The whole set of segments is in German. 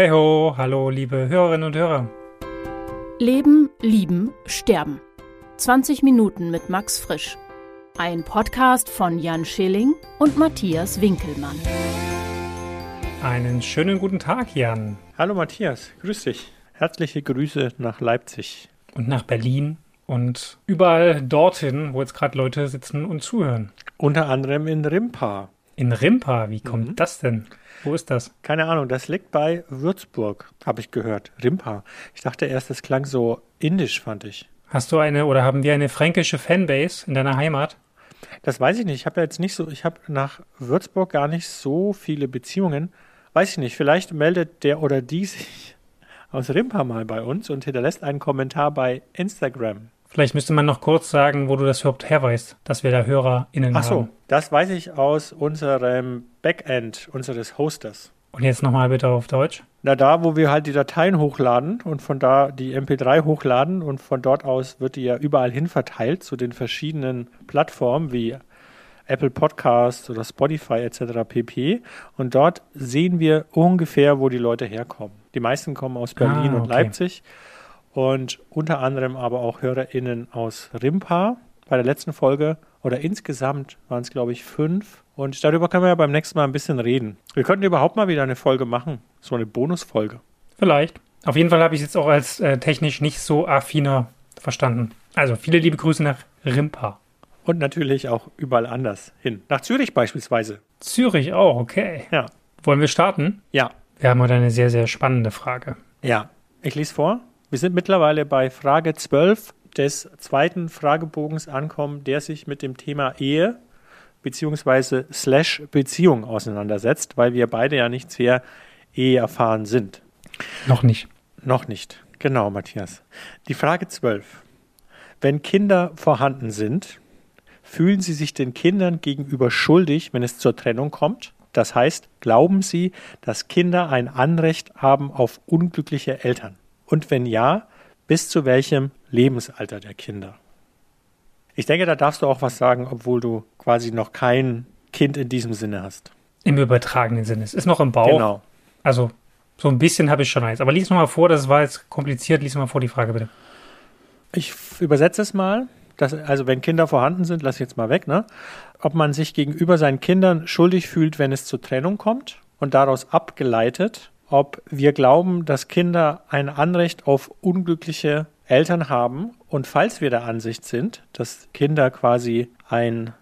Hey ho, hallo liebe Hörerinnen und Hörer. Leben, Lieben, Sterben. 20 Minuten mit Max Frisch. Ein Podcast von Jan Schilling und Matthias Winkelmann. Einen schönen guten Tag, Jan. Hallo Matthias, grüß dich. Herzliche Grüße nach Leipzig. Und nach Berlin und überall dorthin, wo jetzt gerade Leute sitzen und zuhören. Unter anderem in Rimpa. In Rimpa, wie kommt mhm. das denn? Wo ist das? Keine Ahnung, das liegt bei Würzburg, habe ich gehört. Rimpa. Ich dachte erst, das klang so indisch, fand ich. Hast du eine oder haben wir eine fränkische Fanbase in deiner Heimat? Das weiß ich nicht. Ich habe ja jetzt nicht so, ich habe nach Würzburg gar nicht so viele Beziehungen. Weiß ich nicht. Vielleicht meldet der oder die sich aus Rimpa mal bei uns und hinterlässt einen Kommentar bei Instagram. Vielleicht müsste man noch kurz sagen, wo du das überhaupt herweißt, dass wir da HörerInnen Ach so, haben. das weiß ich aus unserem Backend unseres Hosters. Und jetzt nochmal bitte auf Deutsch. Na, da, wo wir halt die Dateien hochladen und von da die MP3 hochladen und von dort aus wird die ja überall hin verteilt zu den verschiedenen Plattformen wie Apple Podcasts oder Spotify etc. pp. Und dort sehen wir ungefähr, wo die Leute herkommen. Die meisten kommen aus Berlin ah, okay. und Leipzig und unter anderem aber auch HörerInnen aus Rimpa bei der letzten Folge oder insgesamt waren es, glaube ich, fünf. Und darüber können wir ja beim nächsten Mal ein bisschen reden. Wir könnten überhaupt mal wieder eine Folge machen, so eine Bonusfolge. Vielleicht. Auf jeden Fall habe ich es jetzt auch als äh, technisch nicht so affiner verstanden. Also viele liebe Grüße nach Rimpa. Und natürlich auch überall anders hin. Nach Zürich beispielsweise. Zürich auch, okay. Ja. Wollen wir starten? Ja. Wir haben heute eine sehr, sehr spannende Frage. Ja. Ich lese vor. Wir sind mittlerweile bei Frage 12 des zweiten Fragebogens ankommen, der sich mit dem Thema Ehe bzw. Slash Beziehung auseinandersetzt, weil wir beide ja nicht sehr eheerfahren sind. Noch nicht. Noch nicht. Genau, Matthias. Die Frage 12. Wenn Kinder vorhanden sind, fühlen Sie sich den Kindern gegenüber schuldig, wenn es zur Trennung kommt? Das heißt, glauben Sie, dass Kinder ein Anrecht haben auf unglückliche Eltern? Und wenn ja, bis zu welchem Lebensalter der Kinder? Ich denke, da darfst du auch was sagen, obwohl du quasi noch kein Kind in diesem Sinne hast. Im übertragenen Sinne. Es ist noch im Bauch. Genau. Also so ein bisschen habe ich schon eins. Aber lies mal vor, das war jetzt kompliziert. Lies mal vor die Frage bitte. Ich übersetze es mal. Das, also wenn Kinder vorhanden sind, lass ich jetzt mal weg, ne? Ob man sich gegenüber seinen Kindern schuldig fühlt, wenn es zur Trennung kommt und daraus abgeleitet, ob wir glauben, dass Kinder ein Anrecht auf unglückliche Eltern haben und falls wir der Ansicht sind, dass Kinder quasi ein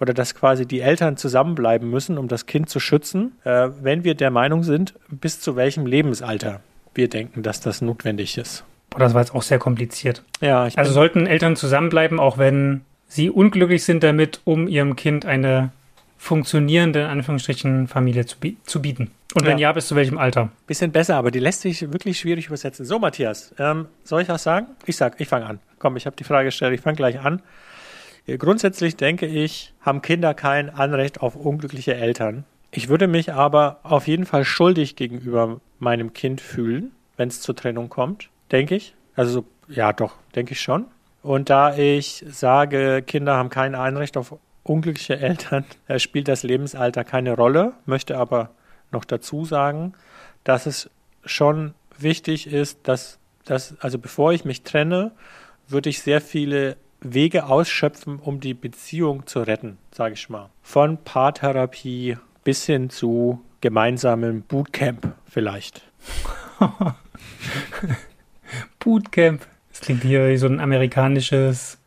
oder dass quasi die Eltern zusammenbleiben müssen, um das Kind zu schützen, äh, wenn wir der Meinung sind, bis zu welchem Lebensalter wir denken, dass das notwendig ist. Boah, das war jetzt auch sehr kompliziert. Ja, also sollten Eltern zusammenbleiben, auch wenn sie unglücklich sind damit, um ihrem Kind eine funktionierende, in Anführungsstrichen, Familie zu, zu bieten. Und wenn ja. ja, bis zu welchem Alter? Bisschen besser, aber die lässt sich wirklich schwierig übersetzen. So, Matthias, ähm, soll ich was sagen? Ich sag, ich fange an. Komm, ich habe die Frage gestellt, ich fange gleich an. Äh, grundsätzlich denke ich, haben Kinder kein Anrecht auf unglückliche Eltern. Ich würde mich aber auf jeden Fall schuldig gegenüber meinem Kind fühlen, wenn es zur Trennung kommt, denke ich. Also ja, doch, denke ich schon. Und da ich sage, Kinder haben kein Anrecht auf unglückliche Eltern, spielt das Lebensalter keine Rolle, möchte aber noch dazu sagen, dass es schon wichtig ist, dass, dass, also bevor ich mich trenne, würde ich sehr viele Wege ausschöpfen, um die Beziehung zu retten, sage ich mal. Von Paartherapie bis hin zu gemeinsamem Bootcamp vielleicht. Bootcamp. Das klingt hier wie so ein amerikanisches,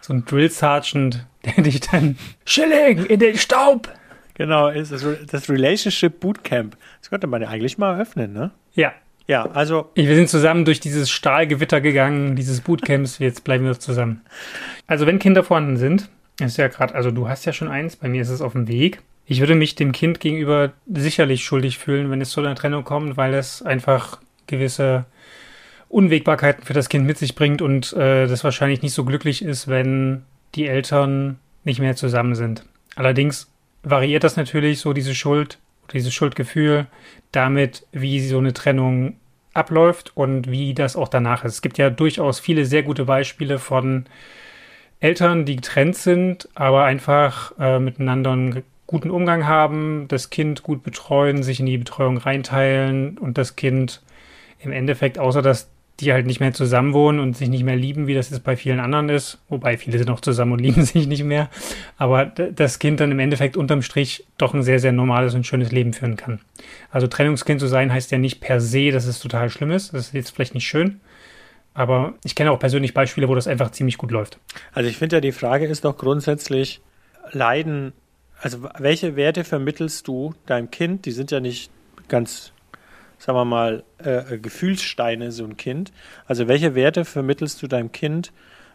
so ein Drill Sergeant, der dich dann Schilling in den Staub Genau, ist das, das Relationship Bootcamp. Das könnte man ja eigentlich mal öffnen, ne? Ja. Ja, also. Wir sind zusammen durch dieses Stahlgewitter gegangen, dieses Bootcamps, jetzt bleiben wir zusammen. Also, wenn Kinder vorhanden sind, ist ja gerade, also du hast ja schon eins, bei mir ist es auf dem Weg. Ich würde mich dem Kind gegenüber sicherlich schuldig fühlen, wenn es zu einer Trennung kommt, weil es einfach gewisse Unwägbarkeiten für das Kind mit sich bringt und äh, das wahrscheinlich nicht so glücklich ist, wenn die Eltern nicht mehr zusammen sind. Allerdings variiert das natürlich so diese Schuld, dieses Schuldgefühl damit, wie so eine Trennung abläuft und wie das auch danach ist. Es gibt ja durchaus viele sehr gute Beispiele von Eltern, die getrennt sind, aber einfach äh, miteinander ein guten Umgang haben, das Kind gut betreuen, sich in die Betreuung reinteilen und das Kind im Endeffekt, außer dass die halt nicht mehr zusammenwohnen und sich nicht mehr lieben, wie das jetzt bei vielen anderen ist, wobei viele sind noch zusammen und lieben sich nicht mehr, aber das Kind dann im Endeffekt unterm Strich doch ein sehr, sehr normales und schönes Leben führen kann. Also Trennungskind zu sein heißt ja nicht per se, dass es total schlimm ist. Das ist jetzt vielleicht nicht schön, aber ich kenne auch persönlich Beispiele, wo das einfach ziemlich gut läuft. Also ich finde ja, die Frage ist doch grundsätzlich, leiden, also welche Werte vermittelst du deinem Kind? Die sind ja nicht ganz sagen wir mal, äh, Gefühlssteine, so ein Kind. Also welche Werte vermittelst du deinem Kind,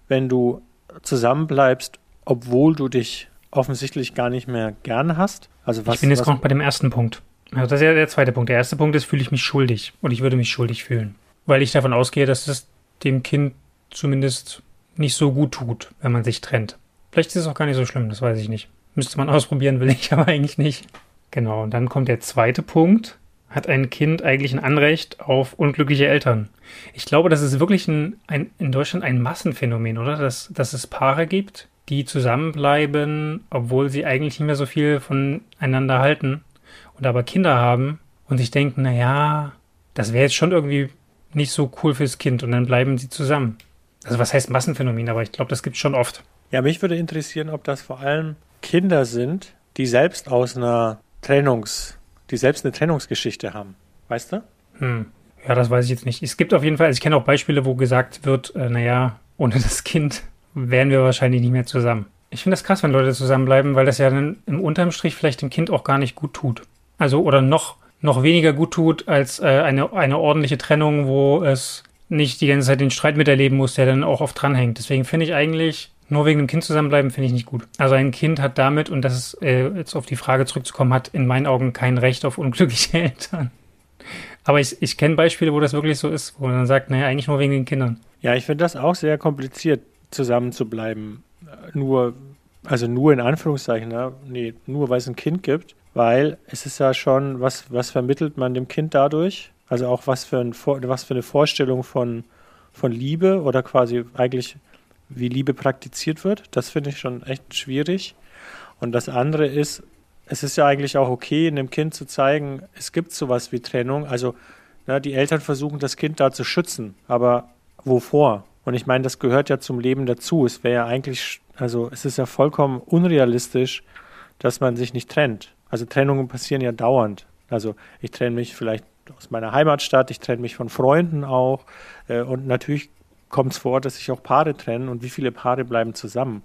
wenn du zusammenbleibst, obwohl du dich offensichtlich gar nicht mehr gern hast? Also was, ich bin jetzt noch bei dem ersten Punkt. Also das ist ja der zweite Punkt. Der erste Punkt ist, fühle ich mich schuldig und ich würde mich schuldig fühlen, weil ich davon ausgehe, dass es dem Kind zumindest nicht so gut tut, wenn man sich trennt. Vielleicht ist es auch gar nicht so schlimm, das weiß ich nicht. Müsste man ausprobieren, will ich aber eigentlich nicht. Genau, und dann kommt der zweite Punkt hat ein Kind eigentlich ein Anrecht auf unglückliche Eltern. Ich glaube, das ist wirklich ein, ein, in Deutschland ein Massenphänomen, oder? Dass, dass es Paare gibt, die zusammenbleiben, obwohl sie eigentlich nicht mehr so viel voneinander halten und aber Kinder haben und sich denken, na ja, das wäre jetzt schon irgendwie nicht so cool fürs Kind und dann bleiben sie zusammen. Also was heißt Massenphänomen, aber ich glaube, das gibt es schon oft. Ja, mich würde interessieren, ob das vor allem Kinder sind, die selbst aus einer Trennungs- die selbst eine Trennungsgeschichte haben. Weißt du? Hm. Ja, das weiß ich jetzt nicht. Es gibt auf jeden Fall, also ich kenne auch Beispiele, wo gesagt wird, äh, naja, ohne das Kind wären wir wahrscheinlich nicht mehr zusammen. Ich finde das krass, wenn Leute zusammenbleiben, weil das ja dann im Unterstrich vielleicht dem Kind auch gar nicht gut tut. Also, oder noch, noch weniger gut tut als äh, eine, eine ordentliche Trennung, wo es nicht die ganze Zeit den Streit miterleben muss, der dann auch oft dranhängt. Deswegen finde ich eigentlich nur wegen dem Kind zusammenbleiben finde ich nicht gut. Also ein Kind hat damit, und das ist äh, jetzt auf die Frage zurückzukommen, hat in meinen Augen kein Recht auf unglückliche Eltern. Aber ich, ich kenne Beispiele, wo das wirklich so ist, wo man dann sagt, naja, eigentlich nur wegen den Kindern. Ja, ich finde das auch sehr kompliziert, zusammen zu bleiben. Nur, also nur in Anführungszeichen, ne? nee, nur weil es ein Kind gibt, weil es ist ja schon, was, was vermittelt man dem Kind dadurch? Also auch was für, ein, was für eine Vorstellung von, von Liebe oder quasi eigentlich wie Liebe praktiziert wird. Das finde ich schon echt schwierig. Und das andere ist, es ist ja eigentlich auch okay, einem Kind zu zeigen, es gibt sowas wie Trennung. Also ne, die Eltern versuchen, das Kind da zu schützen. Aber wovor? Und ich meine, das gehört ja zum Leben dazu. Es wäre ja eigentlich, also es ist ja vollkommen unrealistisch, dass man sich nicht trennt. Also Trennungen passieren ja dauernd. Also ich trenne mich vielleicht aus meiner Heimatstadt, ich trenne mich von Freunden auch. Äh, und natürlich kommt es vor, dass sich auch Paare trennen und wie viele Paare bleiben zusammen.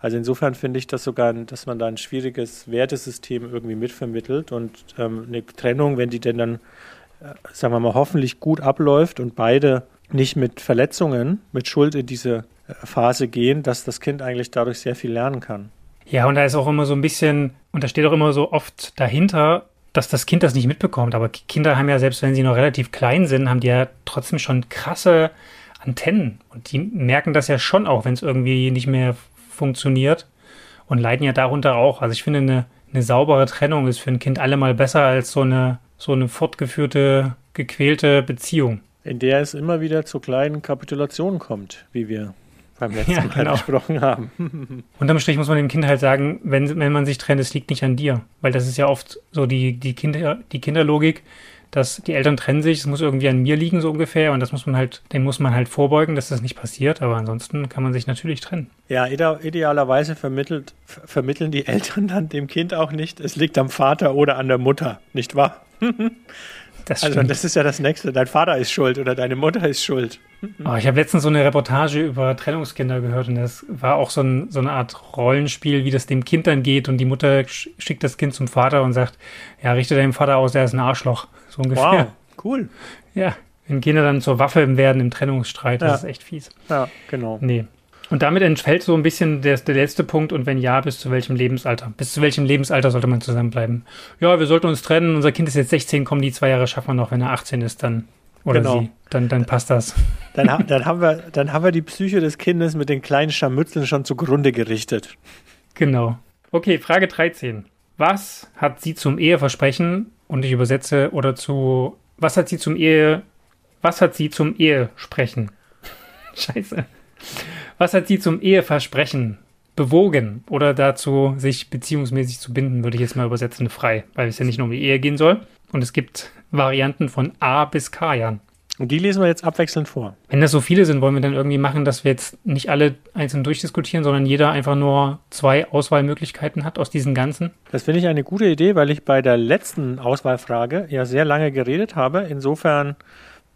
Also insofern finde ich das sogar, dass man da ein schwieriges Wertesystem irgendwie mitvermittelt und ähm, eine Trennung, wenn die denn dann, äh, sagen wir mal, hoffentlich gut abläuft und beide nicht mit Verletzungen, mit Schuld in diese äh, Phase gehen, dass das Kind eigentlich dadurch sehr viel lernen kann. Ja, und da ist auch immer so ein bisschen, und da steht auch immer so oft dahinter, dass das Kind das nicht mitbekommt. Aber Kinder haben ja, selbst wenn sie noch relativ klein sind, haben die ja trotzdem schon krasse Antennen. Und die merken das ja schon auch, wenn es irgendwie nicht mehr funktioniert und leiden ja darunter auch. Also ich finde, eine, eine saubere Trennung ist für ein Kind allemal besser als so eine, so eine fortgeführte, gequälte Beziehung. In der es immer wieder zu kleinen Kapitulationen kommt, wie wir beim letzten ja, Mal genau. gesprochen haben. Unterm Strich muss man dem Kind halt sagen, wenn, wenn man sich trennt, es liegt nicht an dir. Weil das ist ja oft so die, die, Kinder, die Kinderlogik dass die Eltern trennen sich, es muss irgendwie an mir liegen, so ungefähr, und das muss man halt, dem muss man halt vorbeugen, dass das nicht passiert, aber ansonsten kann man sich natürlich trennen. Ja, idealerweise vermittelt, vermitteln die Eltern dann dem Kind auch nicht, es liegt am Vater oder an der Mutter, nicht wahr? Das also das ist ja das Nächste. Dein Vater ist schuld oder deine Mutter ist schuld. Oh, ich habe letztens so eine Reportage über Trennungskinder gehört und das war auch so, ein, so, eine Art Rollenspiel, wie das dem Kind dann geht und die Mutter schickt das Kind zum Vater und sagt, ja, richte deinem Vater aus, er ist ein Arschloch. So ungefähr. Wow, cool. Ja, wenn Kinder dann zur Waffe werden im Trennungsstreit, das ja. ist echt fies. Ja, genau. Nee. Und damit entfällt so ein bisschen der, der letzte Punkt. Und wenn ja, bis zu welchem Lebensalter? Bis zu welchem Lebensalter sollte man zusammenbleiben? Ja, wir sollten uns trennen. Unser Kind ist jetzt 16, kommen die zwei Jahre schaffen wir noch. Wenn er 18 ist, dann oder genau. sie, dann, dann passt das. Dann, dann, haben wir, dann haben wir die Psyche des Kindes mit den kleinen Scharmützeln schon zugrunde gerichtet. Genau. Okay, Frage 13. Was hat sie zum Eheversprechen und ich übersetze oder zu was hat sie zum Ehe was hat sie zum Ehesprechen? Scheiße. Was hat sie zum Eheversprechen bewogen oder dazu, sich beziehungsmäßig zu binden, würde ich jetzt mal übersetzen, frei, weil es ja nicht nur um die Ehe gehen soll. Und es gibt Varianten von A bis K, Jan. Und die lesen wir jetzt abwechselnd vor. Wenn das so viele sind, wollen wir dann irgendwie machen, dass wir jetzt nicht alle einzeln durchdiskutieren, sondern jeder einfach nur zwei Auswahlmöglichkeiten hat aus diesen ganzen? Das finde ich eine gute Idee, weil ich bei der letzten Auswahlfrage ja sehr lange geredet habe. Insofern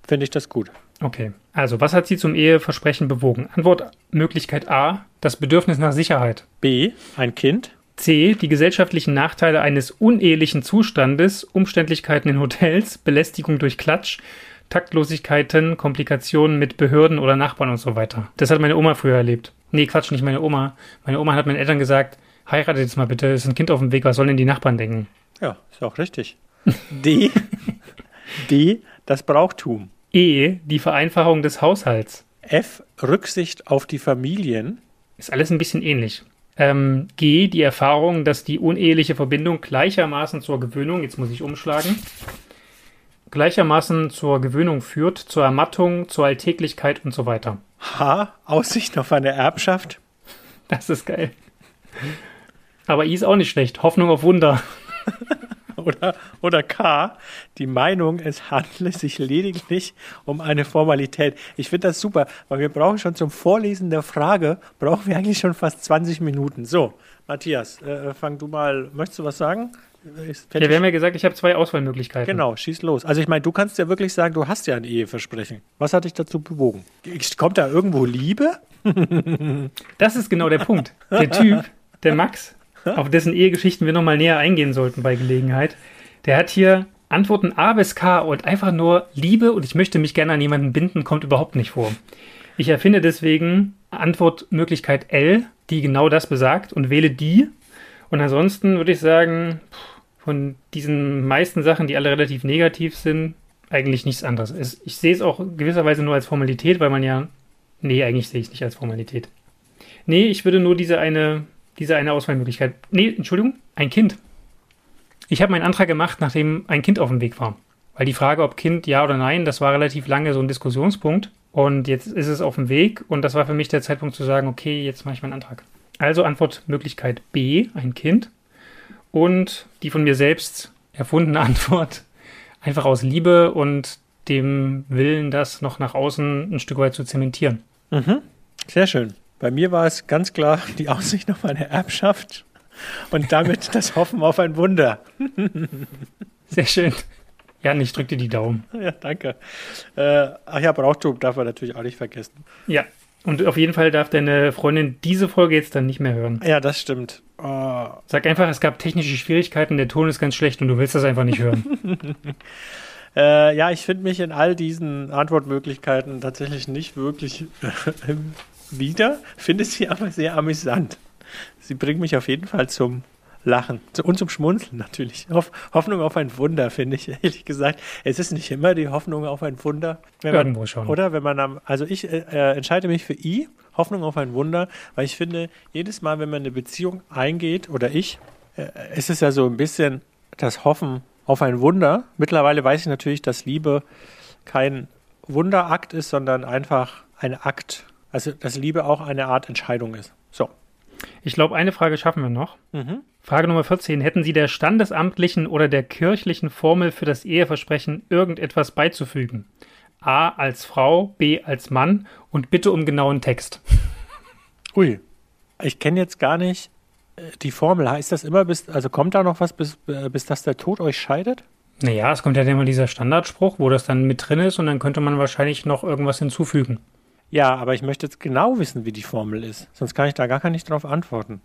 finde ich das gut. Okay. Also, was hat Sie zum Eheversprechen bewogen? Antwortmöglichkeit A, das Bedürfnis nach Sicherheit. B, ein Kind. C, die gesellschaftlichen Nachteile eines unehelichen Zustandes, Umständlichkeiten in Hotels, Belästigung durch Klatsch, Taktlosigkeiten, Komplikationen mit Behörden oder Nachbarn und so weiter. Das hat meine Oma früher erlebt. Nee, Quatsch, nicht meine Oma. Meine Oma hat meinen Eltern gesagt, heiratet jetzt mal bitte, ist ein Kind auf dem Weg, was sollen denn die Nachbarn denken? Ja, ist auch richtig. D, D, das Brauchtum. E, die Vereinfachung des Haushalts. F, Rücksicht auf die Familien. Ist alles ein bisschen ähnlich. Ähm, G, die Erfahrung, dass die uneheliche Verbindung gleichermaßen zur Gewöhnung, jetzt muss ich umschlagen, gleichermaßen zur Gewöhnung führt, zur Ermattung, zur Alltäglichkeit und so weiter. H, Aussicht auf eine Erbschaft. Das ist geil. Aber I ist auch nicht schlecht. Hoffnung auf Wunder. Oder, oder K, die Meinung, es handle sich lediglich um eine Formalität. Ich finde das super, weil wir brauchen schon zum Vorlesen der Frage, brauchen wir eigentlich schon fast 20 Minuten. So, Matthias, äh, fang du mal, möchtest du was sagen? Ja, wir haben ja gesagt, ich habe zwei Auswahlmöglichkeiten. Genau, schieß los. Also ich meine, du kannst ja wirklich sagen, du hast ja ein Eheversprechen. Was hat dich dazu bewogen? Kommt da irgendwo Liebe? das ist genau der Punkt. Der Typ, der Max, auf dessen Ehegeschichten wir nochmal näher eingehen sollten bei Gelegenheit, der hat hier Antworten A bis K und einfach nur Liebe und ich möchte mich gerne an jemanden binden, kommt überhaupt nicht vor. Ich erfinde deswegen Antwortmöglichkeit L, die genau das besagt und wähle die. Und ansonsten würde ich sagen, von diesen meisten Sachen, die alle relativ negativ sind, eigentlich nichts anderes. Ich sehe es auch gewisserweise nur als Formalität, weil man ja. Nee, eigentlich sehe ich es nicht als Formalität. Nee, ich würde nur diese eine diese eine Auswahlmöglichkeit. Nee, Entschuldigung, ein Kind. Ich habe meinen Antrag gemacht, nachdem ein Kind auf dem Weg war. Weil die Frage, ob Kind ja oder nein, das war relativ lange so ein Diskussionspunkt. Und jetzt ist es auf dem Weg und das war für mich der Zeitpunkt zu sagen, okay, jetzt mache ich meinen Antrag. Also Antwortmöglichkeit B, ein Kind. Und die von mir selbst erfundene Antwort, einfach aus Liebe und dem Willen, das noch nach außen ein Stück weit zu zementieren. Mhm. Sehr schön. Bei mir war es ganz klar die Aussicht auf eine Erbschaft und damit das Hoffen auf ein Wunder. Sehr schön. Jan, ich drücke dir die Daumen. Ja, danke. Äh, ach ja, Brauchtum darf man natürlich auch nicht vergessen. Ja, und auf jeden Fall darf deine Freundin diese Folge jetzt dann nicht mehr hören. Ja, das stimmt. Oh. Sag einfach, es gab technische Schwierigkeiten, der Ton ist ganz schlecht und du willst das einfach nicht hören. äh, ja, ich finde mich in all diesen Antwortmöglichkeiten tatsächlich nicht wirklich wieder, finde sie aber sehr amüsant. Sie bringt mich auf jeden Fall zum Lachen und zum Schmunzeln natürlich. Hoff, Hoffnung auf ein Wunder, finde ich, ehrlich gesagt. Es ist nicht immer die Hoffnung auf ein Wunder. Man, Irgendwo schon. Oder wenn man am, also ich äh, äh, entscheide mich für I, Hoffnung auf ein Wunder, weil ich finde, jedes Mal, wenn man eine Beziehung eingeht, oder ich, äh, ist es ja so ein bisschen das Hoffen auf ein Wunder. Mittlerweile weiß ich natürlich, dass Liebe kein Wunderakt ist, sondern einfach ein Akt also, dass Liebe auch eine Art Entscheidung ist. So. Ich glaube, eine Frage schaffen wir noch. Mhm. Frage Nummer 14. Hätten Sie der standesamtlichen oder der kirchlichen Formel für das Eheversprechen irgendetwas beizufügen? A als Frau, B als Mann und bitte um genauen Text. Ui, ich kenne jetzt gar nicht äh, die Formel. Heißt das immer, bis, also kommt da noch was, bis, äh, bis dass der Tod euch scheidet? Naja, es kommt ja immer dieser Standardspruch, wo das dann mit drin ist und dann könnte man wahrscheinlich noch irgendwas hinzufügen. Ja, aber ich möchte jetzt genau wissen, wie die Formel ist. Sonst kann ich da gar nicht drauf antworten.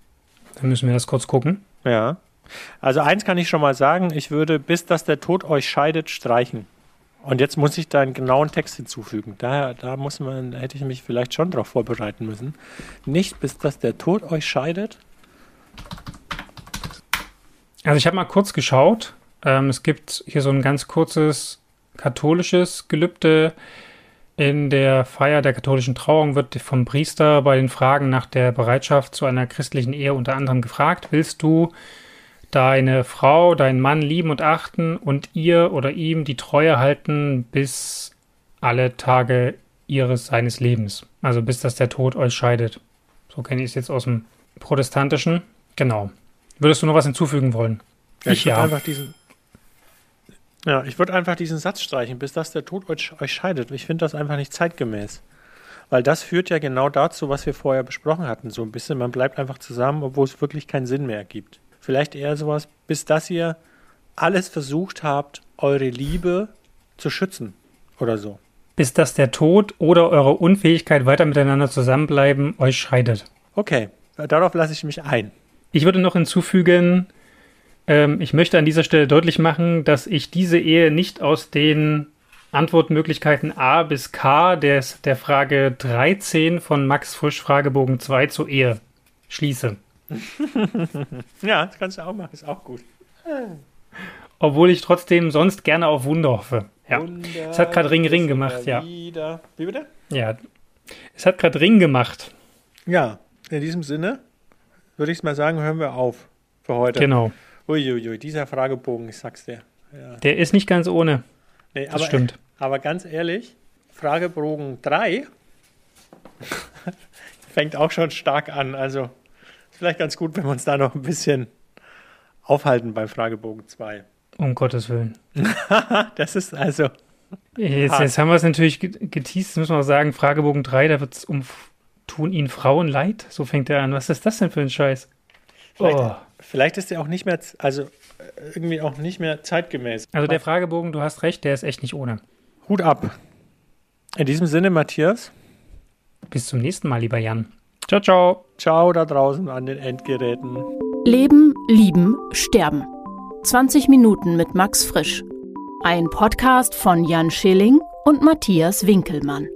Dann müssen wir das kurz gucken. Ja. Also eins kann ich schon mal sagen, ich würde, bis dass der Tod euch scheidet, streichen. Und jetzt muss ich da einen genauen Text hinzufügen. Daher, da muss man, hätte ich mich vielleicht schon darauf vorbereiten müssen. Nicht bis dass der Tod euch scheidet. Also ich habe mal kurz geschaut. Ähm, es gibt hier so ein ganz kurzes katholisches Gelübde in der Feier der katholischen Trauung wird vom Priester bei den Fragen nach der Bereitschaft zu einer christlichen Ehe unter anderem gefragt, willst du deine Frau, deinen Mann lieben und achten und ihr oder ihm die Treue halten bis alle Tage ihres seines Lebens, also bis dass der Tod euch scheidet. So kenne ich es jetzt aus dem protestantischen. Genau. Würdest du noch was hinzufügen wollen? Ja, ich, würde einfach diesen. Ja, ich würde einfach diesen Satz streichen, bis dass der Tod euch, euch scheidet. Ich finde das einfach nicht zeitgemäß. Weil das führt ja genau dazu, was wir vorher besprochen hatten, so ein bisschen. Man bleibt einfach zusammen, obwohl es wirklich keinen Sinn mehr ergibt. Vielleicht eher sowas, bis dass ihr alles versucht habt, eure Liebe zu schützen oder so. Bis dass der Tod oder eure Unfähigkeit, weiter miteinander zusammenbleiben, euch scheidet. Okay, darauf lasse ich mich ein. Ich würde noch hinzufügen, ähm, ich möchte an dieser Stelle deutlich machen, dass ich diese Ehe nicht aus den Antwortmöglichkeiten A bis K des, der Frage 13 von Max Frisch Fragebogen 2 zur Ehe schließe. ja, das kannst du auch machen, ist auch gut. Obwohl ich trotzdem sonst gerne auf Wunder hoffe. Ja. Wunder, es hat gerade Ring Ring gemacht, ja. Wieder. Wie bitte? Ja. Es hat gerade Ring gemacht. Ja, in diesem Sinne würde ich mal sagen, hören wir auf für heute. Genau. Uiuiui, dieser Fragebogen, ich sag's dir. Ja. Der ist nicht ganz ohne. Nee, das aber, stimmt. Aber ganz ehrlich, Fragebogen 3 fängt auch schon stark an. Also vielleicht ganz gut, wenn wir uns da noch ein bisschen aufhalten beim Fragebogen 2. Um Gottes Willen. das ist also. Jetzt, jetzt haben wir es natürlich geteased, müssen wir sagen. Fragebogen 3, da wird es um Tun ihnen Frauen leid? So fängt er an. Was ist das denn für ein Scheiß? Vielleicht, oh. vielleicht ist er auch nicht mehr, also irgendwie auch nicht mehr zeitgemäß. Also der Fragebogen, du hast recht, der ist echt nicht ohne. Hut ab. In diesem Sinne, Matthias. Bis zum nächsten Mal, lieber Jan. Ciao, ciao. Ciao da draußen an den Endgeräten. Leben, Lieben, Sterben. 20 Minuten mit Max Frisch. Ein Podcast von Jan Schilling und Matthias Winkelmann.